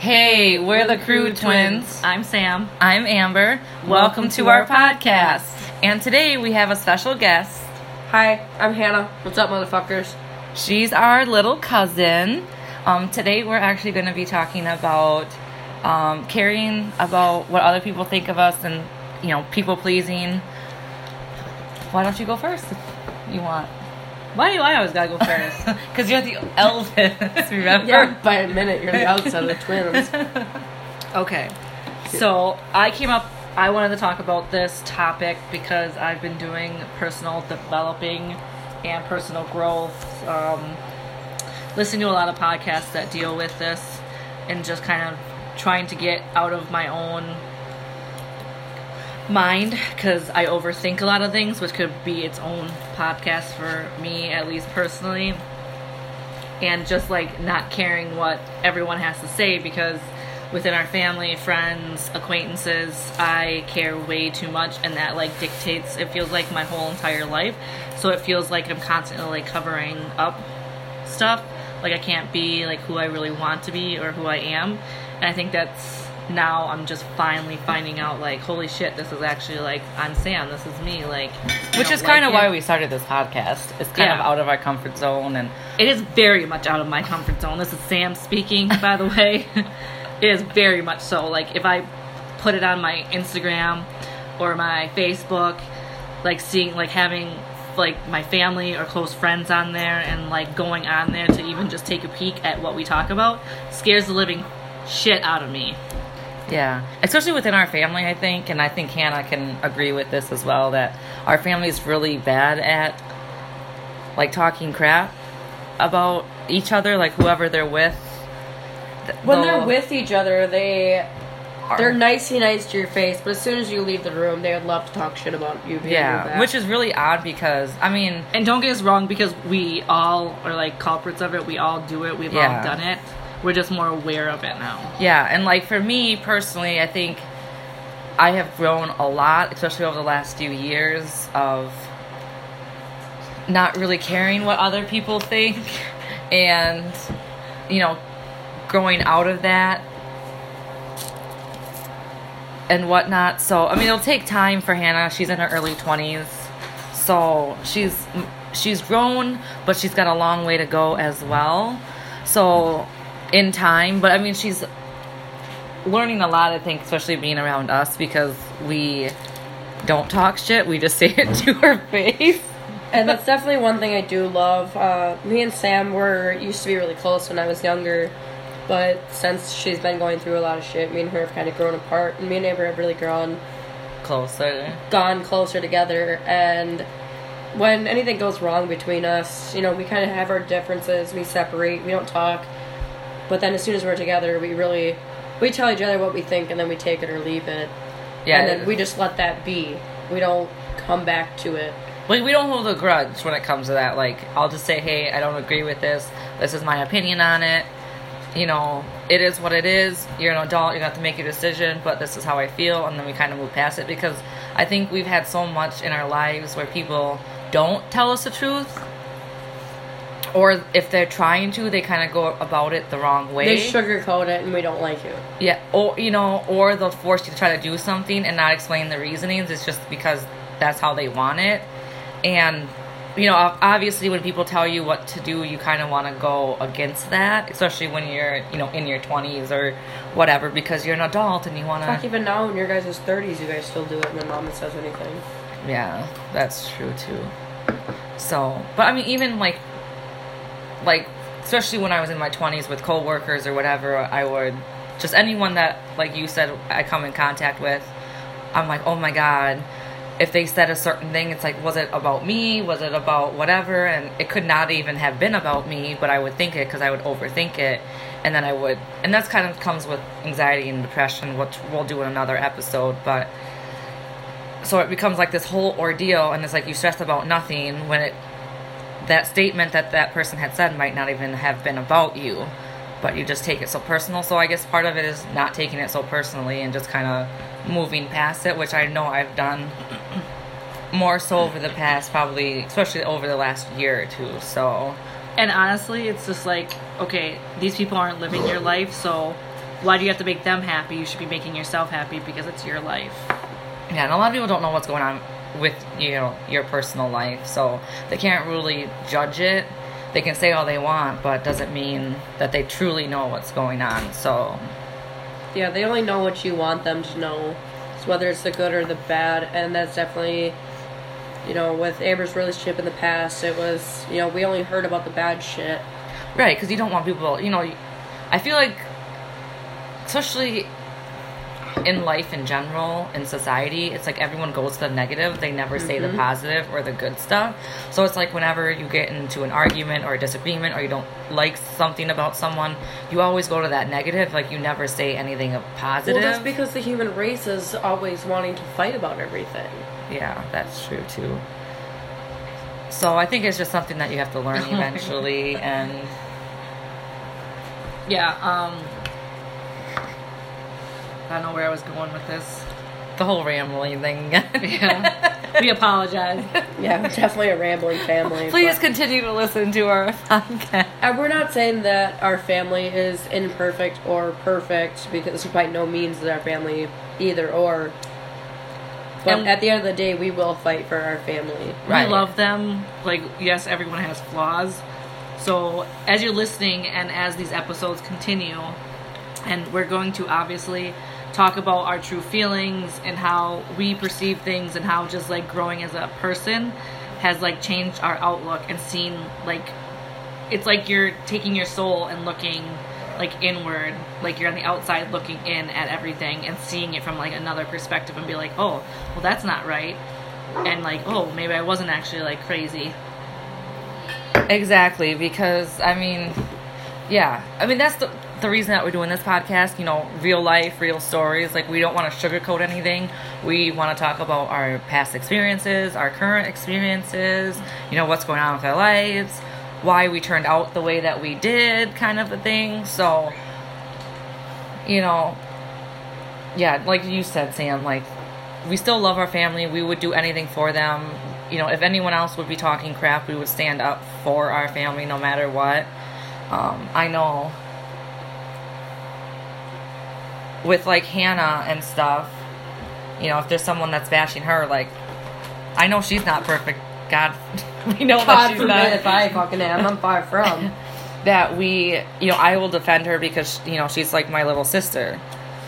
Hey, we're the Crew Twins. I'm Sam. I'm Amber. Welcome, to, our podcast. And today we have a special guest. Hi, I'm Hannah. What's up, motherfuckers? She's our little cousin. Um, today we're actually going to be talking about um, caring about what other people think of us and, you know, people pleasing. Why don't you go first if you want? Why do I always gotta go first? Because you're the eldest, remember? Yeah, by a minute, you're the eldest of the twins. okay. So I came up. I wanted to talk about this topic because I've been doing personal developing and personal growth. Um, listening to a lot of podcasts that deal with this, and just kind of trying to get out of my own mind because I overthink a lot of things, which could be its own podcast for me, at least personally. And just like not caring what everyone has to say because within our family, friends, acquaintances, I care way too much, and that like dictates. It feels like my whole entire life, so it feels like I'm constantly like covering up stuff. Like I can't be like who I really want to be or who I am, and I think that's now I'm just finally finding out like holy shit, this is actually like I'm Sam. This is me. Like, Which is kind of why we started this podcast. It's kind of out of our comfort zone and It is very much out of my comfort zone. This is Sam speaking, by the way. it is very much so. Like if I put it on my Instagram or my Facebook, like seeing like having like my family or close friends on there and like going on there to even just take a peek at what we talk about scares the living shit out of me. Yeah, especially within our family, I think, and I think Hannah can agree with this as well. That our family is really bad at like talking crap about each other, like whoever they're with. When they'll- they're with each other, they are- they're nicey nice to your face, but as soon as you leave the room, they would love to talk shit about you. behind yeah, which is really odd because I mean, And don't get us wrong, because we all are like culprits of it. We all do it. We've Yeah. all done it. We're just more aware of it now. yeah, and like for me personally, I think I have grown a lot, especially over the last few years of not really caring what other people think. And you know growing out of that and whatnot. So i mean it'll take time for hannah. She's in her early 20s so she's she's grown but she's got a long way to go as well. So in time but i mean she's learning a lot i think especially being around us because we don't talk shit we just say it to her face. And that's definitely one thing I do love. Uh, me and Sam were used to be really close when I was younger, but since she's been going through a lot of shit, me and her have kind of grown apart, and me and Amber have really grown closer. gone closer together and when anything goes wrong between us you know we kind of have our differences we separate we don't talk but then as soon as we're together we really we tell each other what we think and then we take it or leave it yeah and then we just let that be we don't come back to it Like we don't hold a grudge when it comes to that. Like I'll just say, hey, I don't agree with this. This is my opinion on it. You know, it is what it is. You're an adult. You have to make your decision. But this is how I feel, and then we kind of move past it because I think we've had so much in our lives where people don't tell us the truth, or if they're trying to, they kind of go about it the wrong way. they sugarcoat it and we don't like it Yeah, or you know, or they'll force you to try to do something and not explain the reasonings. It's just because that's how they want it. And you know, obviously, when people tell you what to do, you kind of want to go against that, especially when you're, you know, in your twenties or whatever, because you're an adult and you want to. fuck even now in your guys' 30s you guys still do it when mama says anything Yeah, that's true too. So, but I mean, even like, like, especially when I was in my twenties with coworkers or whatever, I would just anyone that, like you said, I come in contact with, I'm like, oh my god. If they said a certain thing, it's like, was it about me? Was it about whatever? And it could not even have been about me, but I would think it because I would overthink it, and then I would, and that's kind of comes with anxiety and depression, which we'll do in another episode. But so it becomes like this whole ordeal and it's like you stress about nothing when it that statement that that person had said might not even have been about you but you just take it so personal so i guess part of it is not taking it so personally and just kind of moving past it which i know i've done more so over the past probably especially over the last year or two so And honestly, it's just like, okay, these people aren't living your life, so why do you have to make them happy? You should be making yourself happy because it's your life. Yeah, and a lot of people don't know what's going on with you know your personal life, so they can't really judge it. They can say all they want, but doesn't mean that they truly know what's going on. So Yeah, they only know what you want them to know, so whether it's the good or the bad, and that's definitely, you know, with Amber's relationship in the past, it was, you know, we only heard about the bad shit. Right, because you don't want people, you know, I feel like, especially in life in general, in society, it's like everyone goes to the negative. They never say the positive or the good stuff. So it's like whenever you get into an argument or a disagreement or you don't like something about someone, you always go to that negative. Like you never say anything of positive. Well, that's because the human race is always wanting to fight about everything. Yeah, that's true too. So I think it's just something that you have to learn eventually, and Yeah, um I don't know where I was going with this. the whole rambling thing. Yeah. we apologize. Yeah, we're definitely a rambling family. Please but- continue to listen to our podcast. And we're not saying that our family is imperfect or perfect because by no means is our family either or. But And- at the end of the day, we will fight for our family. Right. We love them. Like, yes, everyone has flaws. So, as you're listening and as these episodes continue, and we're going to obviously talk about our true feelings and how we perceive things and how just like growing as a person has like changed our outlook and seen like it's like you're taking your soul and looking like inward like you're on the outside looking in at everything and seeing it from like another perspective and be like oh well that's not right. And like oh maybe i wasn't actually like crazy. Exactly, because I mean, yeah, I mean that's the the reason that we're doing this podcast. You know, real life, real stories. Like we don't want to sugarcoat anything. We want to talk about our past experiences, our current experiences. You know, what's going on with our lives, why we turned out the way that we did, kind of a thing. So, you know, yeah, like you said, Sam, like we still love our family. We would do anything for them. You know, if anyone else would be talking crap, we would stand up for our family no matter what. Um, I know with like Hannah and stuff, you know, if there's someone that's bashing her, like, I know she's not perfect. God, we know that God she's forbid not if I fucking am. I'm far from. that we, you know, I will defend her because, you know, she's like my little sister.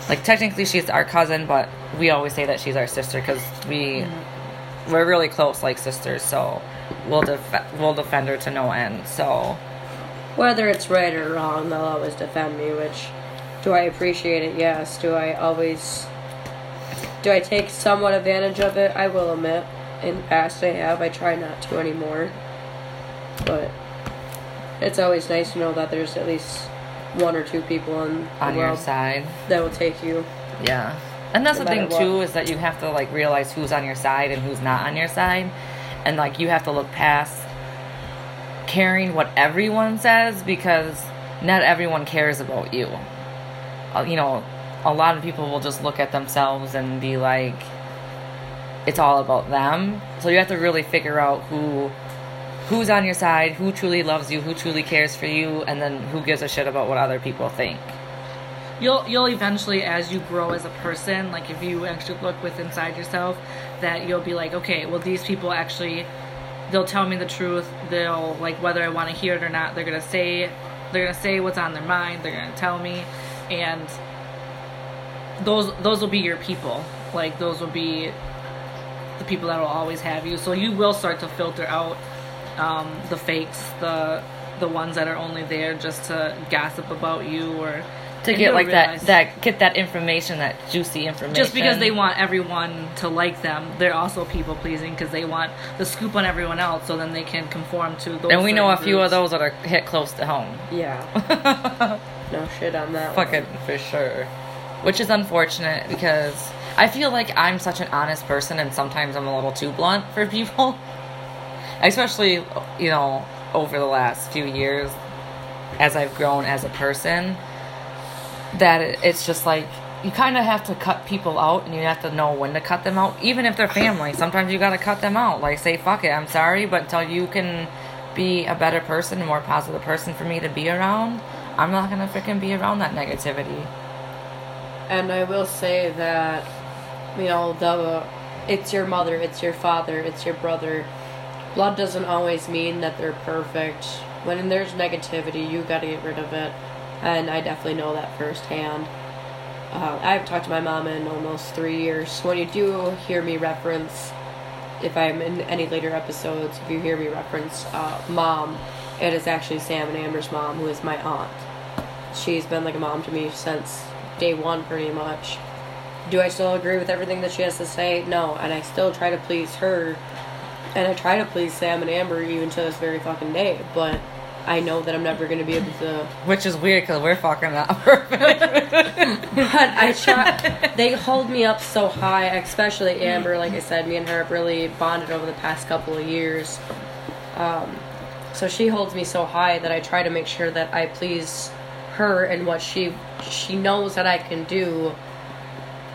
Like, technically, she's our cousin, but we always say that she's our sister because we, mm-hmm. we're really close, like sisters. So we'll def- we'll defend her to no end. So Whether it's right or wrong, they'll always defend me, which do I appreciate it? Yes. Do I always do I take somewhat advantage of it? I will admit. In the past I have. I try not to anymore. But it's always nice to know that there's at least one or two people the on your side, that will take you. yeah. And that's No the thing matter too is that you have to like realize who's on your side and who's not on your side, and like you have to look past caring what everyone says because not everyone cares about you. You know, a lot of people will just look at themselves and be like, it's all about them. So you have to really figure out who who's on your side, who truly loves you, who truly cares for you, and then who gives a shit about what other people think. you'll you'll eventually as you grow as a person like if you actually look with inside yourself that you'll be like okay well these people actually they'll tell me the truth they'll like whether i want to hear it or not they're gonna say they're gonna say what's on their mind they're gonna tell me and those those will be your people like those will be the people that will always have you so you will start to filter out um, the fakes the the ones that are only there just to gossip about you or To get like realize- that that get that information, that juicy information. just because they want everyone to like them, they're also people pleasing because they want the scoop on everyone else, so then they can conform to those. And we know a certain few of those that are hit close to home. Yeah. No shit on that. one. Fucking for sure. Which is unfortunate because I feel like I'm such an honest person and sometimes I'm a little too blunt for people. Especially, you know, over the last few years as I've grown as a person. That it's just like you kind of have to cut people out and you have to know when to cut them out. Even if they're family, sometimes you gotta cut them out. Like, say, fuck it, I'm sorry, but until you can be a better person, a more positive person for me to be around, I'm not gonna freaking be around that negativity. and I will say that, you know, the it's your mother, it's your father, it's your brother. Blood doesn't always mean that they're perfect. When there's negativity, you gotta get rid of it, and I definitely know that firsthand. Uh, I've talked to my mom in almost three years. When you do hear me reference, if I'm in any later episodes, if you hear me reference uh, mom, it is actually Sam and Amber's mom, who is my aunt. She's been like a mom to me since day one, pretty much. Do I still agree with everything that she has to say? No, and I still try to please her, and I try to please Sam and Amber even to this very fucking day. But I know that I'm never gonna be able to. Which is weird because we're fucking not perfect. But I try. They hold me up so high, especially Amber. Like I said, me and her have really bonded over the past couple of years. Um, so she holds me so high that I try to make sure that I please her and what she she knows that I can do.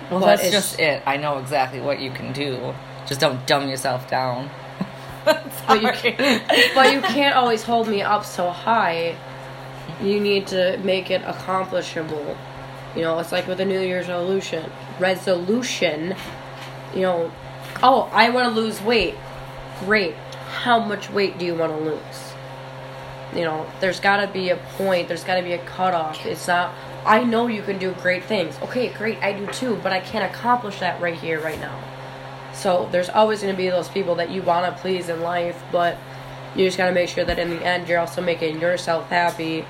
well, that's just it. I know exactly what you can do. Just don't dumb yourself down. But you, Sorry. but you can't always hold me up so high. You need to make it accomplishable. You know, it's like with a New Year's resolution. Resolution. You know, oh, I want to lose weight. Great. How much weight do you want to lose? You know, there's got to be a point. There's got to be a cutoff. It's not. I know you can do great things. Okay, great. I do too, but I can't accomplish that right here, right now. So there's always going to be those people that you want to please in life, but you just got to make sure that in the end you're also making yourself happy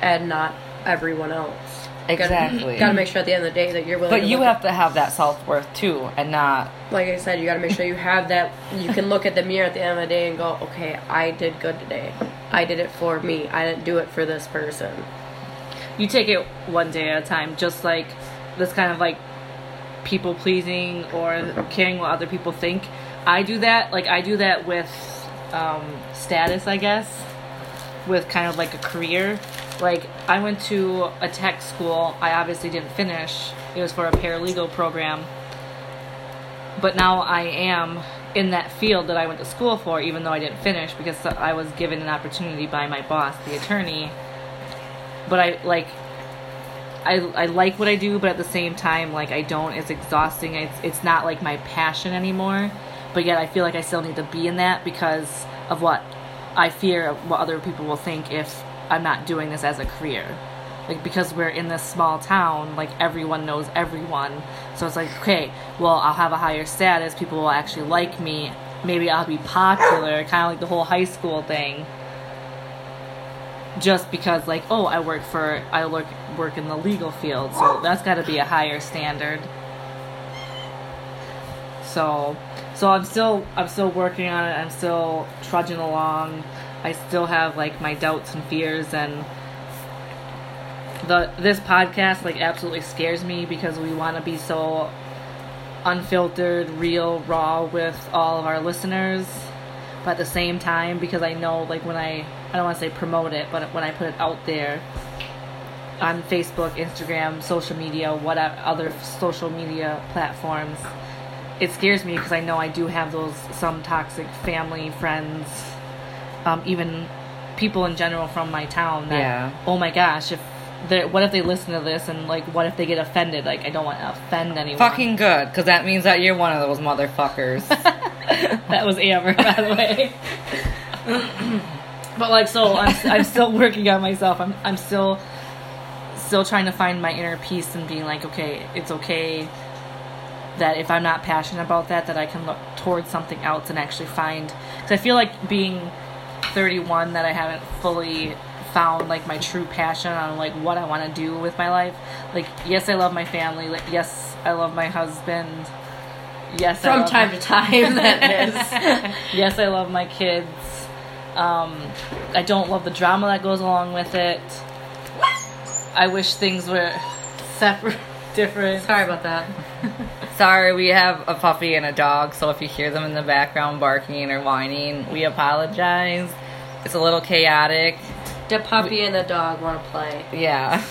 and not everyone else. Exactly. Got to make sure at the end of the day that you're willing. But you have to have that self worth too, and not. like I said, you got to make sure you have that. You can look at the mirror at the end of the day and go, okay, I did good today. I did it for me. I didn't do it for this person. you take it one day at a time, just like this kind of like people pleasing or caring what other people think. I do that, like I do that with um, status, I guess, with kind of like a career. Like I went to a tech school. I obviously didn't finish. It was for a paralegal program. But now I am in that field that I went to school for, even though I didn't finish because I was given an opportunity by my boss, the attorney, but I like I, I like what I do, but at the same time, like I don't. It's exhausting. It's it's not like my passion anymore. But yet, I feel like I still need to be in that because of what I fear of what other people will think if I'm not doing this as a career. Like because we're in this small town, like everyone knows everyone. So it's like, okay, well, I'll have a higher status. People will actually like me. Maybe I'll be popular, kind of like the whole high school thing just because like oh I work for I work work in the legal field so that's got to be a higher standard so so I'm still I'm still working on it I'm still trudging along I still have like my doubts and fears and the this podcast like absolutely scares me because we want to be so unfiltered real raw with all of our listeners but at the same time because I know like when I I don't want to say promote it, but when I put it out there on Facebook, Instagram, social media, what other social media platforms, it scares me because I know I do have those some toxic family friends, um, even people in general from my town. That, Yeah. Oh my gosh, if what if they listen to this and like what if they get offended? Like I don't want to offend anyone. Fucking good, because that means that you're one of those motherfuckers. that was Amber, by the way. but like, so I'm I'm still working on myself. I'm I'm still still trying to find my inner peace and being like, okay, it's okay that if I'm not passionate about that, that I can look towards something else and actually find. Because I feel like being 31, that I haven't fully found like my true passion on like what I want to do with my life. Like, yes, I love my family. Like, yes, I love my husband. Yes, I From love time my- to time, that is. yes, I love my kids. Um, I don't love the drama that goes along with it. I wish things were separate, different. Sorry about that. Sorry, we have a puppy and a dog, so if you hear them in the background barking or whining, we apologize. It's a little chaotic. The puppy and the dog want to play. Yeah.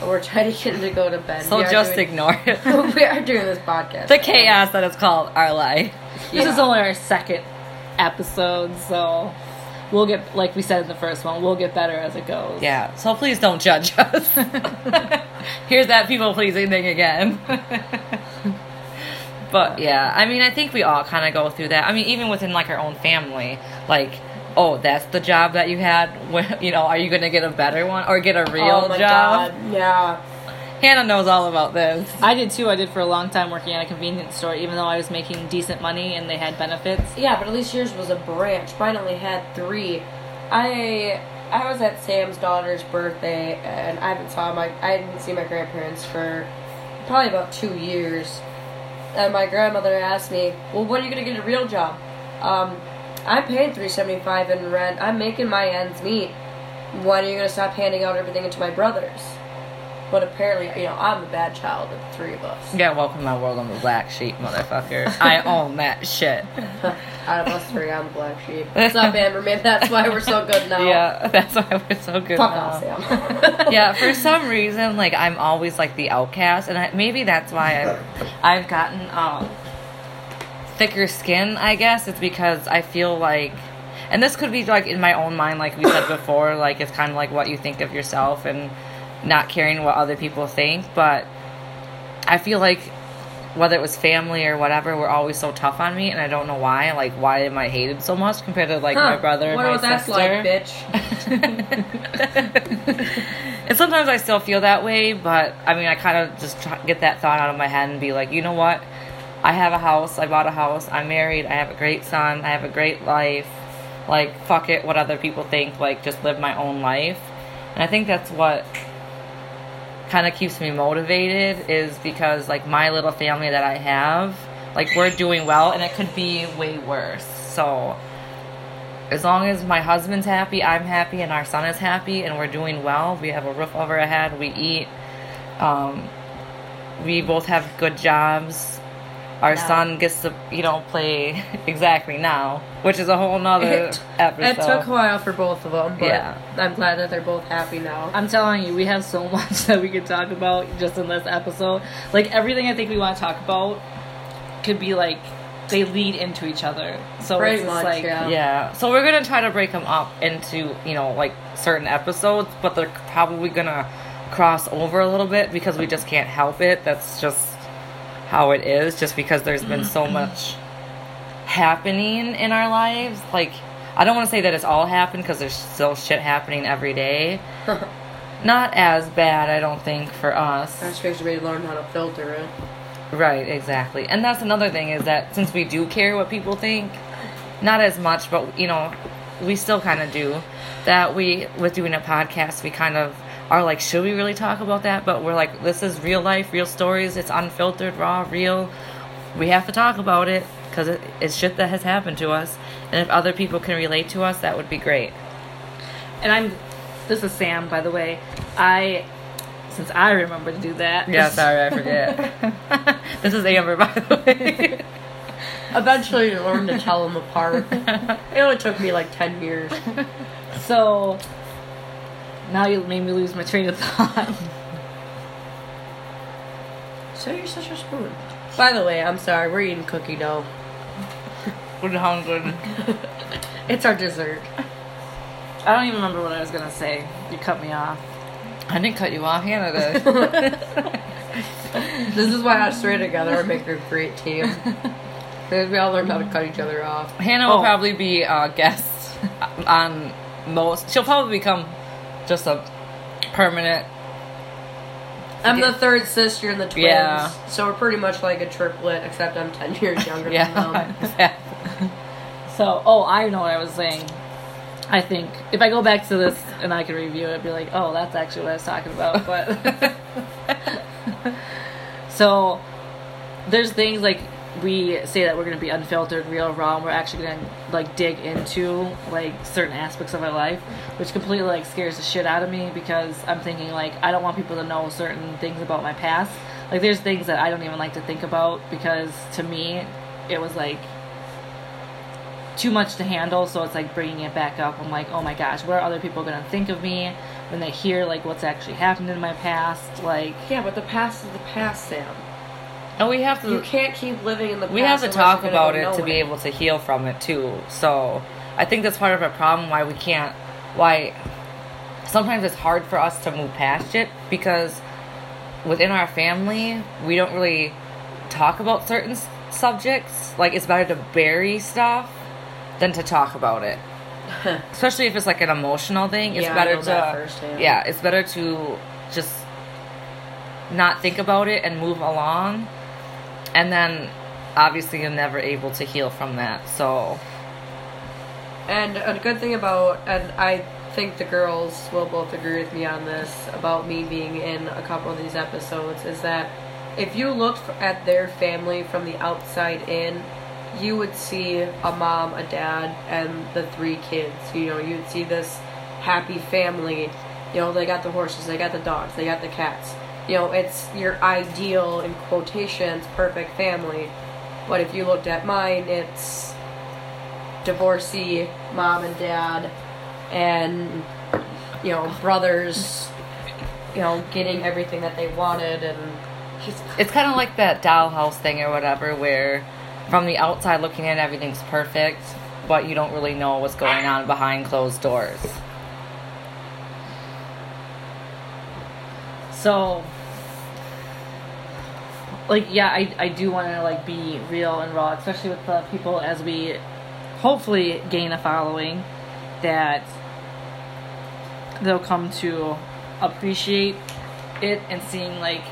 We're trying to get him to go to bed. So just doing- ignore it. we are doing this podcast. the chaos that is called our life. This is only our second episode, so we'll get, like we said in the first one, we'll get better as it goes. Yeah, so please don't judge us. Here's that people pleasing thing again. but yeah, I mean, I think we all kind of go through that. I mean, even within like our own family, like, oh, that's the job that you had. When, you know, are you gonna get a better one or get a real oh my job? god, yeah. Hannah knows all about this. I did too. I did for a long time working at a convenience store, even though I was making decent money and they had benefits. Yeah, but at least yours was a branch. Mine only had three. I I was at Sam's daughter's birthday, and I haven't saw my I didn't see my grandparents for probably about two years. And my grandmother asked me, "Well, when are you gonna get a real job?" Um, Three seventy five in rent. I'm making my ends meet. When are you gonna stop handing out everything into my brothers? But apparently, you know, I'm a bad child of the three of us. Yeah, welcome to my world. I'm the black sheep, motherfucker. I own that shit. Out of us three, I'm the black sheep. What's up, Amber? Maybe that's why we're so good now. Yeah, that's why we're so good. Fuck now. off, Sam. yeah, for some reason, like I'm always like the outcast, and I, maybe that's why I've, I've gotten um, thicker skin. I guess it's because I feel like, and this could be like in my own mind, like we said before, like it's kind of like what you think of yourself and not caring what other people think. But I feel like whether it was family or whatever, were always so tough on me, and I don't know why. Like, why am I hated so much compared to like my brother and wonder my what that's sister? like, bitch. and sometimes I still feel that way, but I mean, I kind of just try, get that thought out of my head and be like, you know what? I have a house. I bought a house. I'm married. I have a great son. I have a great life. Like, fuck it, what other people think. Like, just live my own life. And I think that's what kind of keeps me motivated is because, like, my little family that I have, like, we're doing well, and it could be way worse. So, as long as my husband's happy, I'm happy, and our son is happy, and we're doing well, we have a roof over our head, we eat, um, we both have good jobs. Our Now. son gets to, you know, play exactly now, which is a whole nother It, episode. it took a while for both of them, but Yeah. I'm glad that they're both happy now. I'm telling you, we have so much that we could talk about just in this episode. Like everything I think we want to talk about could be like they lead into each other. So Pretty it's much, like yeah. Yeah, so we're gonna try to break them up into you know like certain episodes, but they're probably gonna cross over a little bit because we just can't help it. That's just how it is. Just because there's been so much happening in our lives, like I don't want to say that it's all happened because there's still shit happening every day. Not as bad, I don't think, for us. I just we learn how to filter it. Right, exactly. And that's another thing is that since we do care what people think, not as much, but you know, we still kind of do. That we, with doing a podcast, we kind of are like, should we really talk about that? But we're like, this is real life, real stories. It's unfiltered, raw, real. We have to talk about it because it, it's shit that has happened to us. And if other people can relate to us, that would be great. and I'm this is Sam by the way. I since I remember to do that. Yeah, sorry, I forget. this is Amber, by the way. Eventually, you learn to tell them apart. it only took me like 10 years. So now you made me lose my train of thought. So you're such a spoon. By the way, I'm sorry, we're eating cookie dough. We're hungry. It's our dessert. I don't even remember what I was gonna say. You cut me off. I didn't cut you off, Hannah did. This is why us three together are making a great team. Because we all learned how to cut each other off. Hannah will Oh. probably be a guest on most. She'll probably become just a permanent. I'm the third sister in the twins. Yeah. So we're pretty much like a triplet, except I'm 10 years younger than Yeah. them. exactly. So, oh, I know what I was saying. I think if I go back to this and I can review it, I'd be like, oh, that's actually what I was talking about. But so there's things like we say that we're going to be unfiltered, real, raw, and we're actually going to like dig into like certain aspects of our life, which completely like scares the shit out of me because I'm thinking like I don't want people to know certain things about my past. Like there's things that I don't even like to think about because to me it was like too much to handle so it's like bringing it back up i'm like oh my gosh what are other people going to think of me when they hear like what's actually happened in my past like Yeah, but the past is the past, Sam. And we have to. You can't keep living in the past. We have to talk about it to be able to heal from it too. So I think that's part of our problem. Why we can't. Why sometimes it's hard for us to move past it because within our family, we don't really talk about certain s- subjects. Like it's better to bury stuff than to talk about it. Especially if it's like an emotional thing, it's Yeah, better to yeah, it's better to just not think about it and move along. And then obviously you're never able to heal from that. So And a good thing about, and I think the girls will both agree with me on this about me being in a couple of these episodes, is that if you looked at their family from the outside in, you would see a mom, a dad, and the three kids. You know, you'd see this happy family. You know, they got the horses, they got the dogs, they got the cats. You know, it's your ideal, in quotations, perfect family. But if you looked at mine, it's divorcee mom and dad and you know brothers you know getting everything that they wanted and it's kind of like that dollhouse thing or whatever where from the outside looking in everything's perfect but you don't really know what's going on behind closed doors So, like, yeah, I, I do want to like be real and raw, especially with the people as we hopefully gain a following that they'll come to appreciate it and seeing like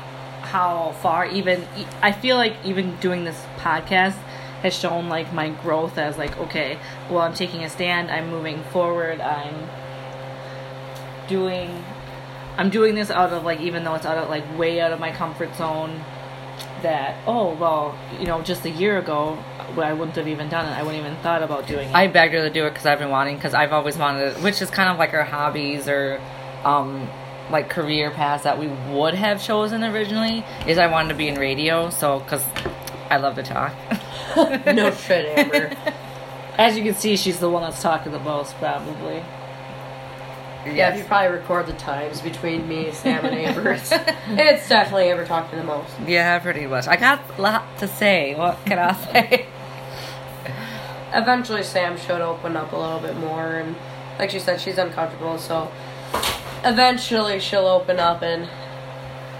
how far even I feel like even doing this podcast has shown like my growth as like okay well I'm taking a stand I'm moving forward I'm doing I'm doing this out of like even though it's out of like way out of my comfort zone that oh well you know just a year ago I wouldn't have even done it. I wouldn't even thought about doing it. I begged her to do it because i've been wanting because i've always wanted it which is kind of like our hobbies or um like career paths that we would have chosen originally is i wanted to be in radio so because i love to talk. No shit ever as you can see she's the one that's talking the most probably yeah if you probably record the times between me sam and amber it's, it's definitely amber talking the most. Yeah pretty much. I got a lot to say. What can i say? Eventually sam should open up a little bit more and like she said she's uncomfortable so eventually she'll open up and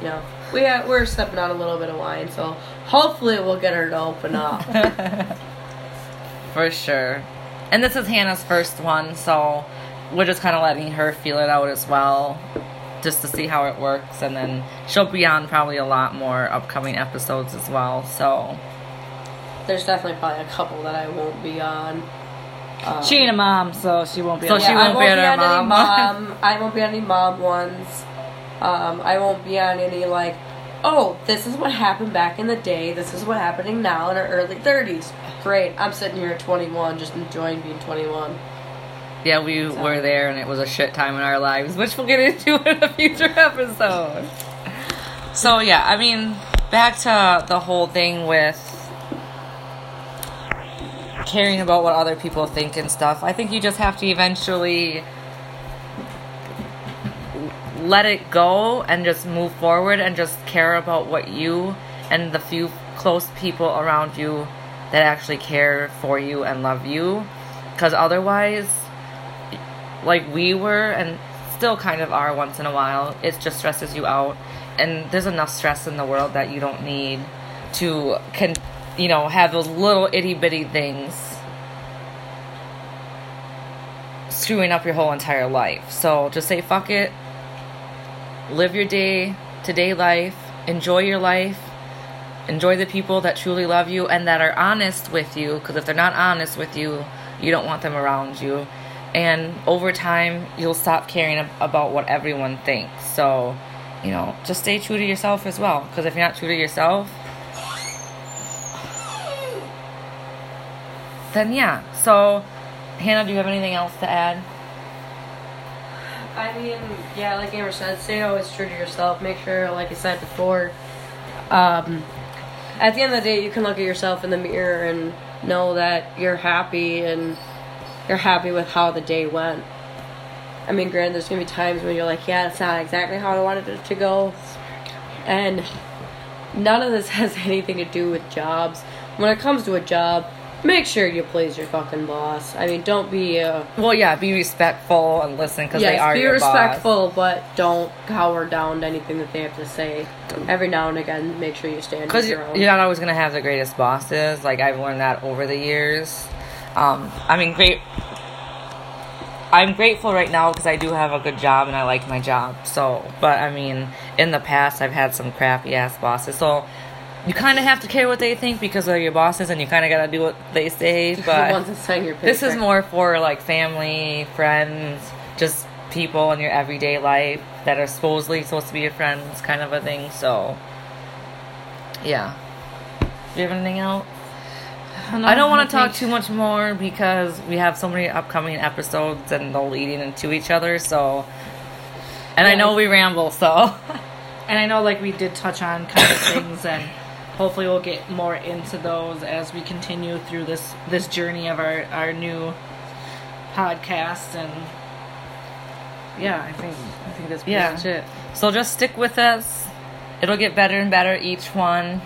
you know we ha- we're stepping out a little bit of wine so hopefully we'll get her to open up. For sure. And this is Hannah's first one, so we're just kind of letting her feel it out as well, just to see how it works. And then she'll be on probably a lot more upcoming episodes as well. So, there's definitely probably a couple that i won't be on um, she ain't a mom so she won't be So able she to- I won't won't be be on on her any mom mom. I won't be on any mom ones. Um, I won't be on any like, oh, this is what happened back in the day. This is what happening now in our early thirties. Great. I'm sitting here at 21, just enjoying being 21. Yeah, we were there and it was a shit time in our lives, which we'll get into in a future episode. So, yeah, I mean, back to the whole thing with caring about what other people think and stuff. I think you just have to eventually let it go and just move forward and just care about what you and the few close people around you that actually care for you and love you. Because otherwise, like we were and still kind of are once in a while, it just stresses you out. And there's enough stress in the world that you don't need to, can, you know, have those little itty bitty things screwing up your whole entire life. So just say fuck it. Live your day to day life. Enjoy your life. Enjoy the people that truly love you and that are honest with you. Because if they're not honest with you, you don't want them around you. And over time, you'll stop caring about what everyone thinks. So, you know, just stay true to yourself as well. Because if you're not true to yourself, then yeah. So, Hannah, do you have anything else to add? I mean, yeah, like Amber said, stay always true to yourself. Make sure, like I said before, um, at the end of the day, you can look at yourself in the mirror and know that you're happy and you're happy with how the day went. I mean, granted, there's gonna be times when you're like, yeah, it's not exactly how I wanted it to go, and none of this has anything to do with jobs. When it comes to a job, make sure you please your fucking boss. I mean, don't be uh, Well, yeah, be respectful and listen because they yes, are be your boss. respectful, but don't cower down to anything that they have to say. Every now and again, make sure you stand Because your you're, own. you're not always gonna have the greatest bosses. Like I've learned that over the years. Um, I mean, great. I'm grateful right now because I do have a good job and I like my job. So, but I mean, in the past I've had some crappy ass bosses. So, you kind of have to care what they think because they're your bosses and you kind of gotta do what they say. But ones that sign your this is more for like family, friends, just people in your everyday life that are supposedly supposed to be your friends, kind of a thing. So, yeah. Do you have anything else? I don't want to talk too much more because we have so many upcoming episodes and they're leading into each other. So, and I know we ramble. So, And I know, like, we did touch on kind of things, and hopefully we'll get more into those as we continue through this this journey of our our new podcast. And yeah, I think I think that's pretty Yeah. much it. so just stick with us. It'll get better and better each one.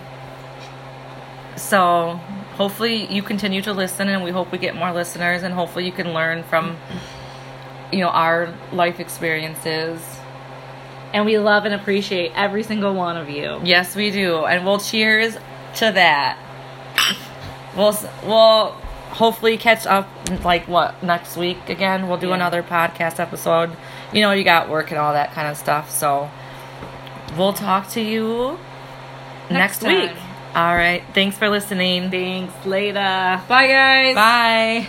So, hopefully you continue to listen and we hope we get more listeners and hopefully you can learn from you know our life experiences. And we love and appreciate every single one of you. Yes, we do. And we'll cheers to that. We'll we'll hopefully catch up like what next week again. We'll do Yeah. another podcast episode. You know, you got work and all that kind of stuff. So we'll talk to you next, Next week. All right. Thanks for listening. Thanks. Later. Bye, guys. Bye.